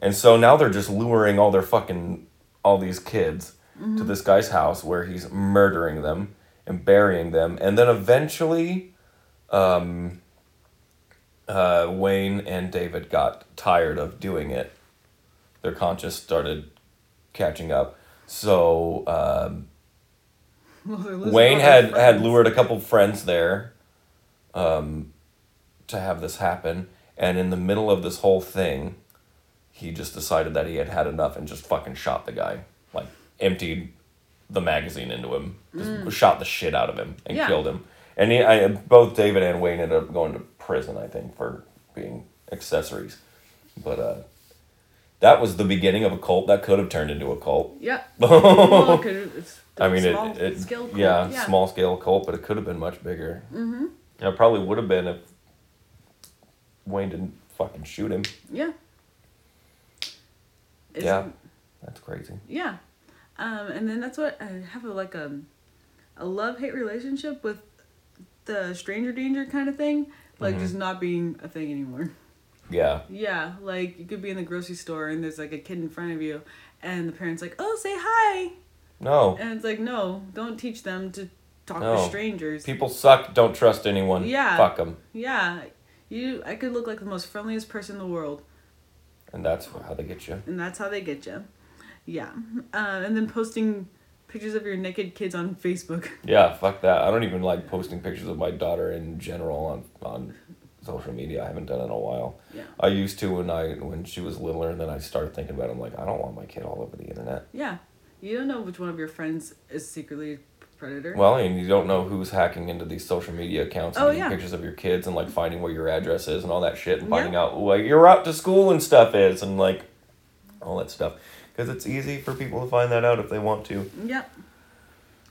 [SPEAKER 2] And so now they're just luring all their fucking all these kids to this guy's house where he's murdering them and burying them, and then eventually, um, uh, Wayne and David got tired of doing it. Their conscience started catching up. So um,
[SPEAKER 1] Well,
[SPEAKER 2] Wayne had had lured a couple friends there, um, to have this happen, and in the middle of this whole thing, he just decided that he had had enough and just fucking shot the guy, like emptied the magazine into him, just shot the shit out of him and
[SPEAKER 1] Yeah.
[SPEAKER 2] killed him. And he, I, both David and Wayne ended up going to prison, I think, for being accessories. But uh, that was the beginning of a cult that could have turned into a cult.
[SPEAKER 1] Yeah. (laughs) well, it could- it's
[SPEAKER 2] I mean,
[SPEAKER 1] small
[SPEAKER 2] it, it
[SPEAKER 1] scale cult,
[SPEAKER 2] yeah, small scale cult, but it could have been much bigger. Mm-hmm. It probably would have been if Wayne didn't fucking shoot him.
[SPEAKER 1] Yeah. It's-
[SPEAKER 2] yeah, that's crazy.
[SPEAKER 1] Yeah. Um, and then that's what I have a, like a, a love hate relationship with the stranger danger kind of thing, like
[SPEAKER 2] Mm-hmm.
[SPEAKER 1] just not being a thing anymore.
[SPEAKER 2] Yeah,
[SPEAKER 1] Yeah, like you could be in the grocery store and there's like a kid in front of you, and the parents like, oh, say hi,
[SPEAKER 2] no,
[SPEAKER 1] and it's like, no, don't teach them to talk
[SPEAKER 2] No.
[SPEAKER 1] to strangers.
[SPEAKER 2] people suck. Don't trust anyone.
[SPEAKER 1] Yeah.
[SPEAKER 2] fuck them,
[SPEAKER 1] Yeah, you. I could look like the most friendliest person in the world,
[SPEAKER 2] and that's how they get you.
[SPEAKER 1] and that's how they get you. Yeah, uh, and then posting pictures of your naked kids on Facebook.
[SPEAKER 2] Yeah, fuck that. I don't even like posting pictures of my daughter in general on on social media. I haven't done it in a while.
[SPEAKER 1] Yeah.
[SPEAKER 2] I used to when I when she was littler, and then I started thinking about. It. I'm like, I don't want my kid all over the internet.
[SPEAKER 1] Yeah, you don't know which one of your friends is secretly predator.
[SPEAKER 2] Well, and you don't know who's hacking into these social media accounts and
[SPEAKER 1] Oh,
[SPEAKER 2] getting
[SPEAKER 1] yeah.
[SPEAKER 2] pictures of your kids and like finding where your address is and all that shit and
[SPEAKER 1] Yeah.
[SPEAKER 2] finding out where you're out to school and stuff is and like all that stuff. Because it's easy for people to find that out if they want to.
[SPEAKER 1] Yep. Yeah.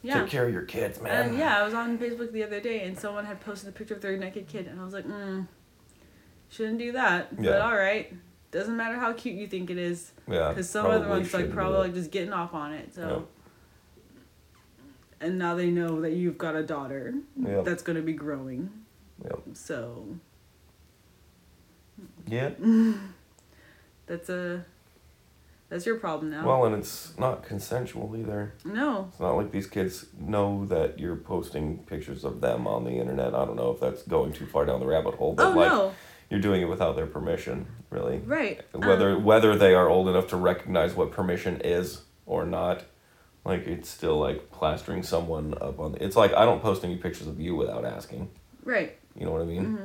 [SPEAKER 2] Take care of your kids, man.
[SPEAKER 1] And yeah, I was on Facebook the other day and someone had posted a picture of their naked kid and I was like, mm, shouldn't do that.
[SPEAKER 2] Yeah.
[SPEAKER 1] But all right. Doesn't matter how cute you think it is.
[SPEAKER 2] Yeah.
[SPEAKER 1] Because some other ones like probably like just getting off on it. So. And now they know that you've got a daughter
[SPEAKER 2] Yep.
[SPEAKER 1] that's gonna be growing.
[SPEAKER 2] Yep.
[SPEAKER 1] So
[SPEAKER 2] Yeah. (laughs)
[SPEAKER 1] that's a that's your problem now.
[SPEAKER 2] Well, and it's not consensual either.
[SPEAKER 1] no.
[SPEAKER 2] It's not like these kids know that you're posting pictures of them on the internet. I don't know if that's going too far down the rabbit hole, but
[SPEAKER 1] Oh
[SPEAKER 2] like
[SPEAKER 1] no.
[SPEAKER 2] you're doing it without their permission, really.
[SPEAKER 1] Right.
[SPEAKER 2] Whether
[SPEAKER 1] Um,
[SPEAKER 2] whether they are old enough to recognize what permission is or not, like it's still like plastering someone up on. It's like I don't post any pictures of you without asking.
[SPEAKER 1] right.
[SPEAKER 2] You know what I mean?
[SPEAKER 1] hmm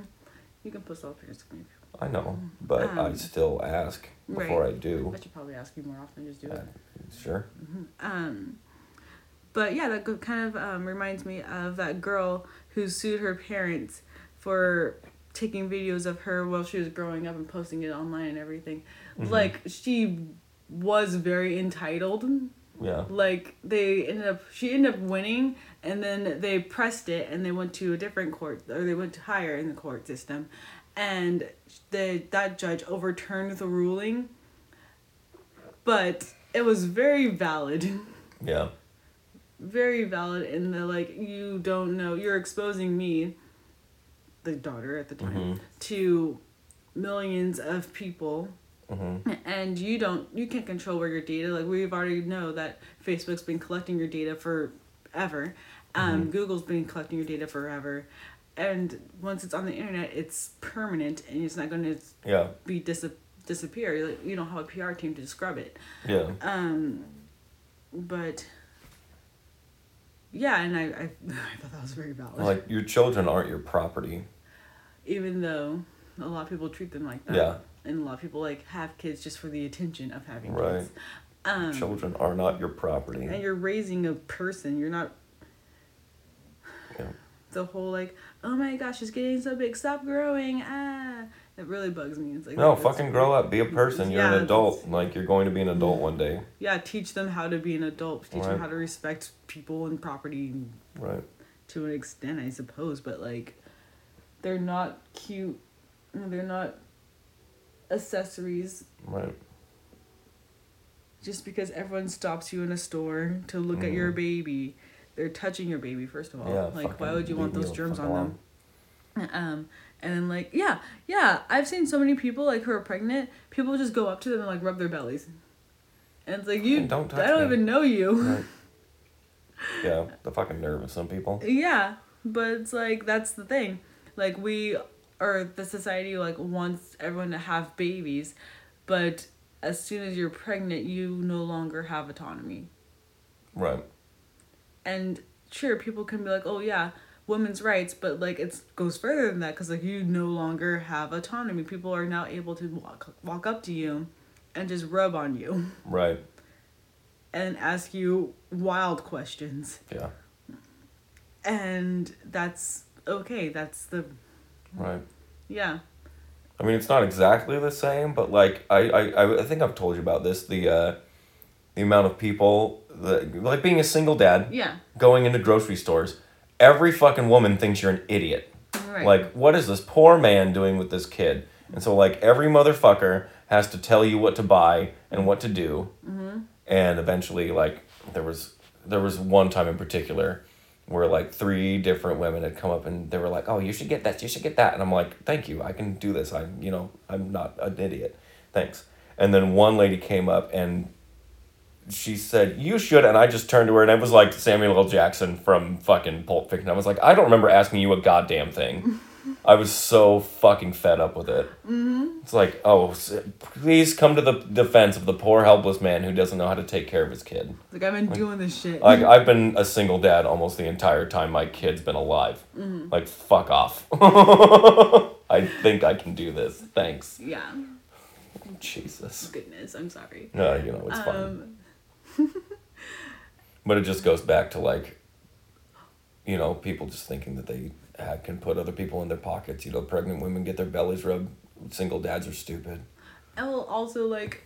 [SPEAKER 1] You can post all the pictures of me.
[SPEAKER 2] I know, but I
[SPEAKER 1] Um,
[SPEAKER 2] still ask before
[SPEAKER 1] right.
[SPEAKER 2] I do.
[SPEAKER 1] I should probably ask you more often. Just do
[SPEAKER 2] Uh,
[SPEAKER 1] it.
[SPEAKER 2] sure.
[SPEAKER 1] Um, but yeah, that kind of um, reminds me of that girl who sued her parents for taking videos of her while she was growing up and posting it online and everything.
[SPEAKER 2] Mhm.
[SPEAKER 1] Like she was very entitled.
[SPEAKER 2] Yeah.
[SPEAKER 1] Like they ended up, she ended up winning, and then they pressed it, and they went to a different court, or they went to higher in the court system, and the that judge overturned the ruling. But it was very valid (laughs)
[SPEAKER 2] Yeah.
[SPEAKER 1] very valid in the like you don't know you're exposing me the daughter at the time
[SPEAKER 2] Mhm.
[SPEAKER 1] to millions of people
[SPEAKER 2] hmm
[SPEAKER 1] and you don't you can't control where your data like we've already know that facebook's been collecting your data forever um,
[SPEAKER 2] Mhm.
[SPEAKER 1] google's been collecting your data forever and once it's on the internet it's permanent and it's not going to
[SPEAKER 2] Yeah.
[SPEAKER 1] be dis- disappear like, you don't have a pr team to scrub it
[SPEAKER 2] Yeah.
[SPEAKER 1] um, but yeah, and I, I, (laughs) I thought that was very valid.
[SPEAKER 2] Like your children aren't your property.
[SPEAKER 1] Even though a lot of people treat them like that.
[SPEAKER 2] Yeah.
[SPEAKER 1] And a lot of people like have kids just for the attention of having
[SPEAKER 2] Right.
[SPEAKER 1] kids. Um,
[SPEAKER 2] Children are not your property.
[SPEAKER 1] and you're raising a person. You're not. The whole like, oh my gosh, it's getting so big. Stop growing. Ah, it really bugs me. It's like
[SPEAKER 2] No, fucking grow up. Be a person. You're
[SPEAKER 1] Yeah,
[SPEAKER 2] an adult. Like you're going to be an adult one day.
[SPEAKER 1] Yeah, teach them how to be an adult. Teach them how to respect people and property
[SPEAKER 2] Right.
[SPEAKER 1] to an extent, I suppose, but like they're not cute. They're not accessories
[SPEAKER 2] Right.
[SPEAKER 1] just because everyone stops you in a store to look at your
[SPEAKER 2] Mhm.
[SPEAKER 1] baby. They're touching your baby first of all.
[SPEAKER 2] Yeah.
[SPEAKER 1] like why would you want those germs on them? (laughs) Um and then like yeah, yeah, I've seen so many people like who are pregnant, people just go up to them and like rub their bellies. And it's like you
[SPEAKER 2] Fucking don't touch
[SPEAKER 1] I don't
[SPEAKER 2] me.
[SPEAKER 1] even know you.
[SPEAKER 2] Right. (laughs) Yeah. The fucking nerve of some people.
[SPEAKER 1] Yeah, but it's like that's the thing. Like we or the society like wants everyone to have babies, but as soon as you're pregnant, you no longer have autonomy.
[SPEAKER 2] Right.
[SPEAKER 1] And sure, people can be like, "Oh yeah, women's rights," but like it goes further than that cuz like you no longer have autonomy. People are now able to walk walk up to you and just rub on you
[SPEAKER 2] Right.
[SPEAKER 1] and ask you wild questions.
[SPEAKER 2] Yeah.
[SPEAKER 1] And that's okay. That's the
[SPEAKER 2] Right.
[SPEAKER 1] yeah.
[SPEAKER 2] I mean, it's not exactly the same, but like I, I, I- I think I've told you about this. The uh, the amount of people that like being a single dad
[SPEAKER 1] Yeah.
[SPEAKER 2] going into grocery stores. Every fucking woman thinks you're an idiot.
[SPEAKER 1] Right.
[SPEAKER 2] Like, what is this poor man doing with this kid? And so, like, every motherfucker has to tell you what to buy and what to do. Mm-hmm. And eventually, like, there was there was one time in particular where like three different women had come up and they were like, "Oh, you should get that. You should get that." And I'm like, "Thank you. I can do this. I'm you know I'm not an idiot. Thanks." And then one lady came up and she said, "You should," and I just turned to her and it was like Samuel L. Jackson from fucking Pulp Fiction. I was like, "I don't remember asking you a goddamn thing." (laughs) I was so fucking fed up with it. Mm-hmm. It's like, oh, please come to the defense of the poor helpless man who doesn't know how to take care of his kid.
[SPEAKER 1] Like I've been doing this shit.
[SPEAKER 2] Like I've been a single dad almost the entire time my kid's been alive.
[SPEAKER 1] Mm-hmm.
[SPEAKER 2] Like fuck off. (laughs) I think I can do this. Thanks.
[SPEAKER 1] yeah.
[SPEAKER 2] Jesus.
[SPEAKER 1] Goodness, I'm sorry.
[SPEAKER 2] No, you know it's fine. (laughs) But it just goes back to like you know, people just thinking that they uh, can put other people in their pockets. You know, pregnant women get their bellies rubbed. Single dads are stupid.
[SPEAKER 1] And well, also like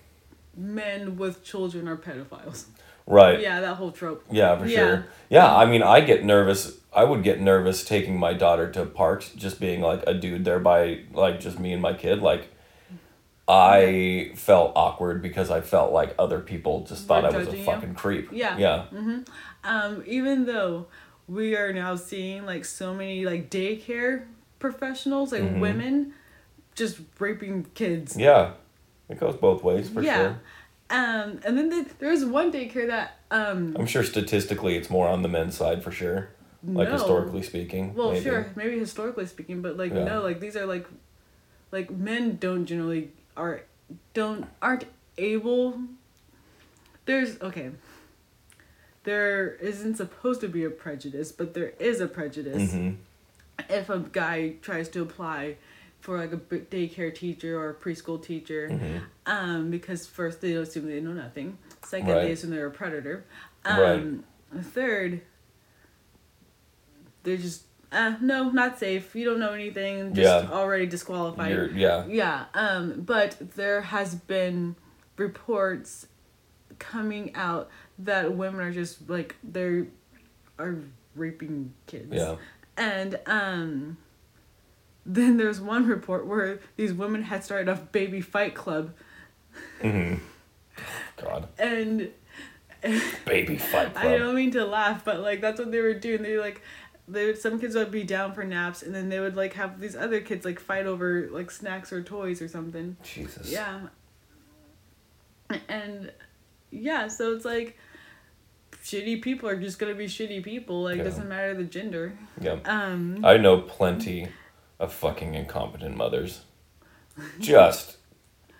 [SPEAKER 1] men with children are pedophiles.
[SPEAKER 2] Right.
[SPEAKER 1] Yeah, that whole trope.
[SPEAKER 2] Yeah, for
[SPEAKER 1] Yeah.
[SPEAKER 2] sure. Yeah, I mean, I get nervous. I would get nervous taking my daughter to parks, just being like a dude there by like just me and my kid. Like, I felt awkward because I felt like other people just thought
[SPEAKER 1] Were
[SPEAKER 2] I was a
[SPEAKER 1] judging you?
[SPEAKER 2] fucking creep.
[SPEAKER 1] Yeah.
[SPEAKER 2] Yeah.
[SPEAKER 1] Um, even though we are now seeing like so many like daycare professionals, like
[SPEAKER 2] Mhm.
[SPEAKER 1] women, just raping kids.
[SPEAKER 2] Yeah. It goes both ways for
[SPEAKER 1] yeah.
[SPEAKER 2] sure.
[SPEAKER 1] Um, and then the, there was one daycare that um.
[SPEAKER 2] I'm sure statistically it's more on the men's side for sure. Like
[SPEAKER 1] no.
[SPEAKER 2] historically speaking.
[SPEAKER 1] Well,
[SPEAKER 2] maybe.
[SPEAKER 1] sure, maybe historically speaking, but like
[SPEAKER 2] Yeah.
[SPEAKER 1] no, like these are like, like men don't generally are don't aren't able. There's okay. There isn't supposed to be a prejudice, but there is a prejudice
[SPEAKER 2] Mhm.
[SPEAKER 1] if a guy tries to apply for like a daycare teacher or a preschool teacher,
[SPEAKER 2] Mhm.
[SPEAKER 1] um, because first they assume they know nothing. Second,
[SPEAKER 2] Right.
[SPEAKER 1] they assume they're a predator.
[SPEAKER 2] Right.
[SPEAKER 1] Um, Third, they're just uh, no, not safe. You don't know anything. Just
[SPEAKER 2] Yeah.
[SPEAKER 1] already disqualified.
[SPEAKER 2] You're, yeah.
[SPEAKER 1] Yeah. Um, but there has been reports coming out that women are just like they are raping kids.
[SPEAKER 2] Yeah.
[SPEAKER 1] And um then there's one report where these women had started a baby fight club
[SPEAKER 2] hmm (laughs) God.
[SPEAKER 1] and
[SPEAKER 2] Baby fight club.
[SPEAKER 1] I don't mean to laugh, but like that's what they were doing. They like they would some kids would be down for naps and then they would like have these other kids like fight over like snacks or toys or something.
[SPEAKER 2] Jesus.
[SPEAKER 1] Yeah. And yeah, so it's like shitty people are just gonna be shitty people. Like
[SPEAKER 2] Yeah.
[SPEAKER 1] doesn't matter the gender.
[SPEAKER 2] Yeah.
[SPEAKER 1] Um
[SPEAKER 2] I know plenty of fucking incompetent mothers. Just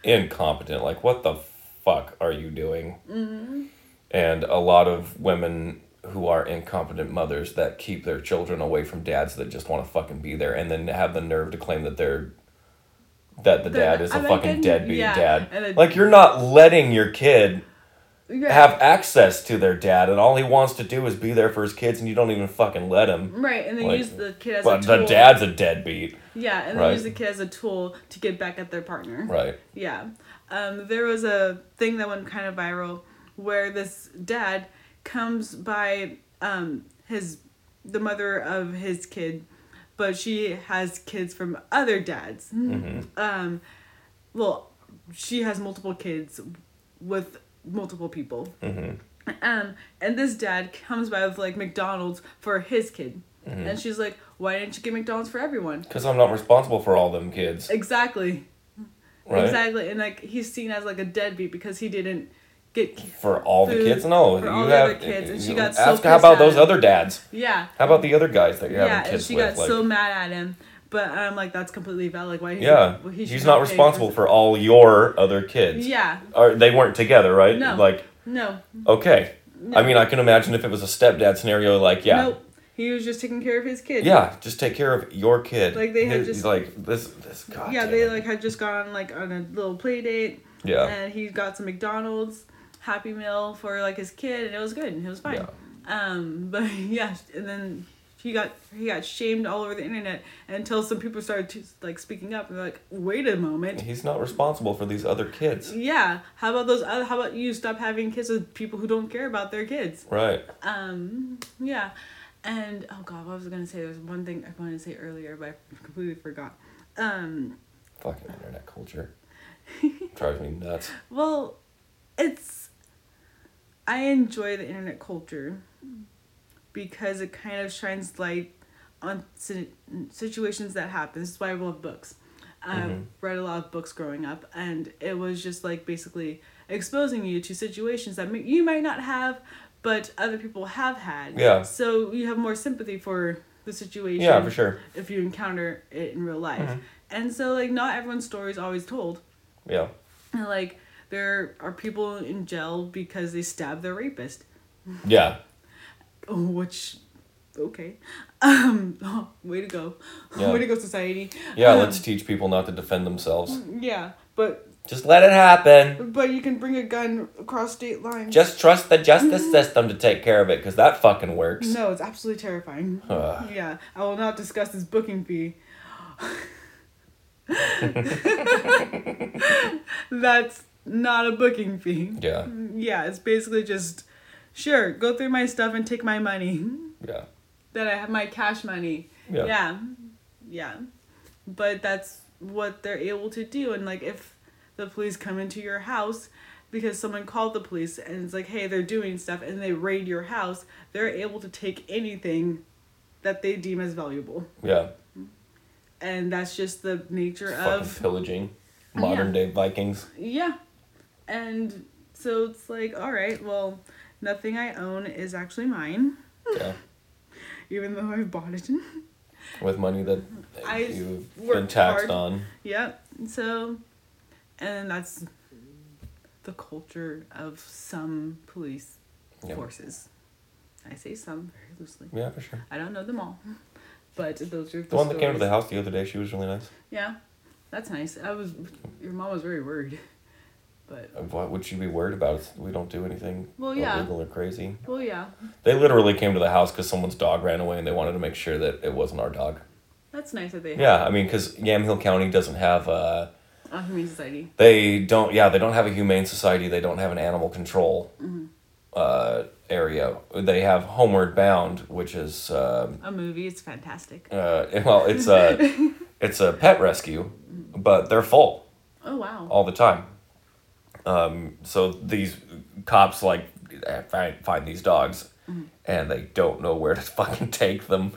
[SPEAKER 2] incompetent. Like, what the fuck are you doing?
[SPEAKER 1] Mm-hmm.
[SPEAKER 2] And a lot of women who are incompetent mothers that keep their children away from dads that just want to fucking be there and then have the nerve to claim that they're that the
[SPEAKER 1] They're-
[SPEAKER 2] dad is a fucking deadbeat
[SPEAKER 1] yeah,
[SPEAKER 2] dad. like you're not letting your kid
[SPEAKER 1] yeah.
[SPEAKER 2] have access to their dad and all he wants to do is be there for his kids and you don't even fucking let him.
[SPEAKER 1] Right, and they
[SPEAKER 2] Like,
[SPEAKER 1] use the kid as
[SPEAKER 2] But
[SPEAKER 1] a tool.
[SPEAKER 2] the dad's a deadbeat.
[SPEAKER 1] Yeah, and they
[SPEAKER 2] Right.
[SPEAKER 1] use the kid as a tool to get back at their partner.
[SPEAKER 2] Right.
[SPEAKER 1] Yeah. Um, there was a thing that went kind of viral where this dad comes by um, his the mother of his kid, but she has kids from other dads.
[SPEAKER 2] hmm
[SPEAKER 1] Um, well, she has multiple kids with multiple people.
[SPEAKER 2] hmm
[SPEAKER 1] Um, and this dad comes by with like McDonald's for his kid.
[SPEAKER 2] Mm-hmm.
[SPEAKER 1] And she's like, why didn't you get McDonald's for everyone?
[SPEAKER 2] Because I'm not responsible for all them kids.
[SPEAKER 1] Exactly.
[SPEAKER 2] Right.
[SPEAKER 1] Exactly. And like he's seen as like a deadbeat because he didn't get
[SPEAKER 2] For all the kids, no.
[SPEAKER 1] for
[SPEAKER 2] you
[SPEAKER 1] all the
[SPEAKER 2] have
[SPEAKER 1] other kids, and she got so
[SPEAKER 2] ask how about
[SPEAKER 1] at
[SPEAKER 2] those
[SPEAKER 1] him.
[SPEAKER 2] other dads?
[SPEAKER 1] yeah.
[SPEAKER 2] How about the other guys that you're
[SPEAKER 1] Yeah,
[SPEAKER 2] having
[SPEAKER 1] and
[SPEAKER 2] kids
[SPEAKER 1] she
[SPEAKER 2] with?
[SPEAKER 1] got
[SPEAKER 2] like,
[SPEAKER 1] so mad at him. But I'm like, that's completely valid. Like, why? He
[SPEAKER 2] yeah,
[SPEAKER 1] should, he should
[SPEAKER 2] he's not responsible for all your other kids.
[SPEAKER 1] Yeah.
[SPEAKER 2] Or they weren't together, right?
[SPEAKER 1] No.
[SPEAKER 2] Like,
[SPEAKER 1] No.
[SPEAKER 2] okay.
[SPEAKER 1] No.
[SPEAKER 2] I mean, I can imagine if it was a stepdad scenario, like, yeah,
[SPEAKER 1] Nope. He was just taking care of his kid.
[SPEAKER 2] yeah, just take care of your kid.
[SPEAKER 1] Like, they had
[SPEAKER 2] His-
[SPEAKER 1] just-
[SPEAKER 2] like this, this. God
[SPEAKER 1] yeah, they like had just gone like on a little play date,
[SPEAKER 2] Yeah.
[SPEAKER 1] and he got some McDonald's Happy Meal for like his kid, and it was good, and it was fine. Um, but (laughs) yeah, and then he got he got shamed all over the internet until some people started to, like speaking up and like, wait a moment.
[SPEAKER 2] He's not responsible for these other kids.
[SPEAKER 1] Yeah, how about those other? How about you stop having kids with people who don't care about their kids?
[SPEAKER 2] Right.
[SPEAKER 1] Um, yeah, and oh god, what was I gonna say? There was one thing I wanted to say earlier, but I completely forgot. Um,
[SPEAKER 2] Fucking internet culture. (laughs) Drives me nuts.
[SPEAKER 1] well, it's I enjoy the internet culture because it kind of shines light on situations that happen. This is why I love books. I
[SPEAKER 2] Mhm.
[SPEAKER 1] read a lot of books growing up, and it was just like basically exposing you to situations that you might not have, but other people have had.
[SPEAKER 2] Yeah.
[SPEAKER 1] So you have more sympathy for the situation.
[SPEAKER 2] Yeah, for sure.
[SPEAKER 1] If you encounter it in real life,
[SPEAKER 2] Mhm.
[SPEAKER 1] and so like not everyone's story is always told.
[SPEAKER 2] Yeah.
[SPEAKER 1] And, like there are people in jail because they stabbed their rapist,
[SPEAKER 2] Yeah. (laughs)
[SPEAKER 1] which okay, um, oh, (laughs) way to go, (laughs)
[SPEAKER 2] Yeah.
[SPEAKER 1] way to go, society.
[SPEAKER 2] Yeah,
[SPEAKER 1] Um,
[SPEAKER 2] let's teach people not to defend themselves.
[SPEAKER 1] Yeah, but
[SPEAKER 2] Just let it happen.
[SPEAKER 1] But you can bring a gun across state lines.
[SPEAKER 2] Just trust the justice system to take care of it, because that fucking works.
[SPEAKER 1] no, it's absolutely terrifying. (sighs) Yeah, I will not discuss this booking fee. That's not a booking fee.
[SPEAKER 2] Yeah,
[SPEAKER 1] Yeah, it's basically just sure, go through my stuff and take my money.
[SPEAKER 2] yeah,
[SPEAKER 1] That I have my cash money.
[SPEAKER 2] yeah.
[SPEAKER 1] Yeah. Yeah. But that's what they're able to do and like if the police come into your house because someone called the police and it's like, "Hey, they're doing stuff," and they raid your house, they're able to take anything that they deem as valuable.
[SPEAKER 2] yeah.
[SPEAKER 1] And that's just the nature
[SPEAKER 2] Fucking
[SPEAKER 1] of
[SPEAKER 2] pillaging. Modern day Vikings.
[SPEAKER 1] Yeah. And so it's like, all right, well, nothing I own is actually mine,
[SPEAKER 2] Yeah. (laughs)
[SPEAKER 1] even though I've bought it. (laughs)
[SPEAKER 2] With money that
[SPEAKER 1] I
[SPEAKER 2] you've been taxed
[SPEAKER 1] hard.
[SPEAKER 2] on.
[SPEAKER 1] yep. So, and that's the culture of some police
[SPEAKER 2] Yeah.
[SPEAKER 1] forces. I say some very loosely.
[SPEAKER 2] Yeah, for sure.
[SPEAKER 1] I don't know them all, (laughs) but those are the,
[SPEAKER 2] The one that came to the house the other day, she was really nice.
[SPEAKER 1] Yeah, that's nice. I was, your mom was very worried, but
[SPEAKER 2] What would she be worried about? We don't do anything
[SPEAKER 1] Well, yeah.
[SPEAKER 2] illegal or crazy.
[SPEAKER 1] well, yeah,
[SPEAKER 2] They literally came to the house because someone's dog ran away and they wanted to make sure that it wasn't our dog.
[SPEAKER 1] that's nice that they have
[SPEAKER 2] Yeah, I mean, because Yamhill County doesn't have, uh,
[SPEAKER 1] a humane society.
[SPEAKER 2] they don't, yeah, they don't have a humane society. They don't have an animal control uh, area. They have Homeward Bound, which is, um
[SPEAKER 1] A movie, it's fantastic.
[SPEAKER 2] uh, (laughs) well, it's a, (laughs) it's a pet rescue, but they're full.
[SPEAKER 1] Oh wow.
[SPEAKER 2] all the time. Um, so these cops like find, find these dogs and they don't know where to (laughs) fucking take them.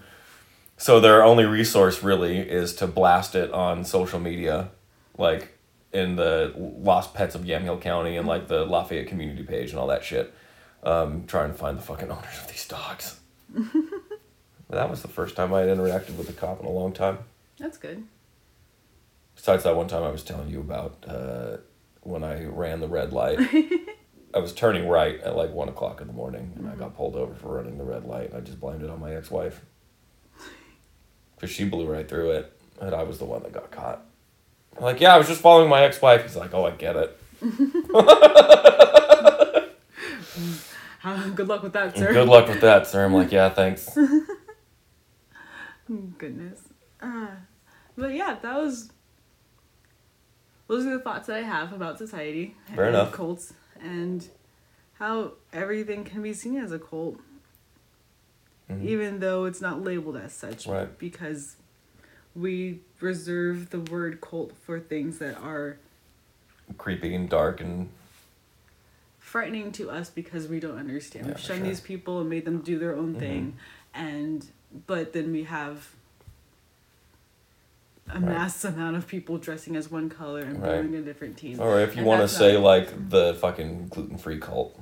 [SPEAKER 2] So their only resource really is to blast it on social media, like in the Lost Pets of Yamhill County and like the Lafayette community page and all that shit. Um, trying to find the fucking owners of these dogs. (laughs) that was the first time I had interacted with a cop in a long time.
[SPEAKER 1] That's good.
[SPEAKER 2] Besides that one time I was telling you about uh, when I ran the red light. (laughs) I was turning right at like one o'clock in the morning, and I got pulled over for running the red light. I just blamed it on my ex-wife (laughs) because she blew right through it, and I was the one that got caught. I'm like, yeah, I was just following my ex-wife. He's like, oh, I get it. (laughs)
[SPEAKER 1] Good luck with that, sir.
[SPEAKER 2] Good luck with that, sir. I'm like, yeah, thanks.
[SPEAKER 1] Goodness. Uh, but yeah, that was. Those are the thoughts that I have about society.
[SPEAKER 2] Fair
[SPEAKER 1] and
[SPEAKER 2] enough.
[SPEAKER 1] Cults and how everything can be seen as a cult,
[SPEAKER 2] Mhm.
[SPEAKER 1] even though it's not labeled as such.
[SPEAKER 2] Right.
[SPEAKER 1] Because we reserve the word cult for things that are
[SPEAKER 2] Creepy and dark and
[SPEAKER 1] frightening to us because we don't understand.
[SPEAKER 2] Yeah,
[SPEAKER 1] We've
[SPEAKER 2] for
[SPEAKER 1] shunned
[SPEAKER 2] sure.
[SPEAKER 1] these people and made them do their own thing, and but then we have a
[SPEAKER 2] Right.
[SPEAKER 1] mass amount of people dressing as one color and
[SPEAKER 2] Right.
[SPEAKER 1] to different team.
[SPEAKER 2] Or if you want to say like the fucking gluten free cult,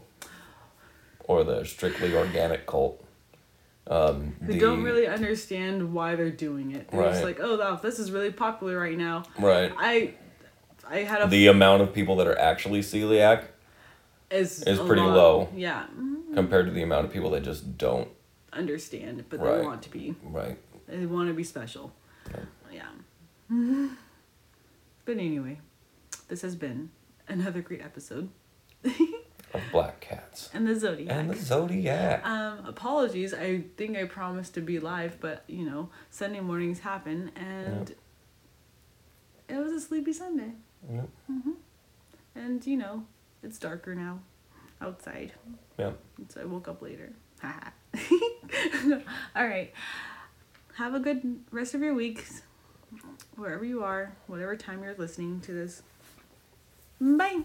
[SPEAKER 2] or the strictly organic cult. Um,
[SPEAKER 1] Who
[SPEAKER 2] the,
[SPEAKER 1] don't really understand why they're doing it. They're just like, oh, this is really popular right now.
[SPEAKER 2] right.
[SPEAKER 1] I, I had a
[SPEAKER 2] The amount of people that are actually celiac
[SPEAKER 1] is
[SPEAKER 2] is pretty
[SPEAKER 1] lot.
[SPEAKER 2] low.
[SPEAKER 1] Yeah, mm,
[SPEAKER 2] compared to the amount of people that just don't.
[SPEAKER 1] understand, but
[SPEAKER 2] Right.
[SPEAKER 1] they want to be.
[SPEAKER 2] Right.
[SPEAKER 1] They want to be special.
[SPEAKER 2] Yeah.
[SPEAKER 1] Yeah. (laughs) but anyway, this has been another great episode. (laughs)
[SPEAKER 2] Of black cats.
[SPEAKER 1] And the Zodiac.
[SPEAKER 2] And the zodiac.
[SPEAKER 1] um, apologies. I think I promised to be live, but you know, Sunday mornings happen, and it was a sleepy Sunday.
[SPEAKER 2] Yep.
[SPEAKER 1] And you know, it's darker now outside,
[SPEAKER 2] Yeah.
[SPEAKER 1] so I woke up later. (laughs) All right. Have a good rest of your week, wherever you are, whatever time you're listening to this. Bye.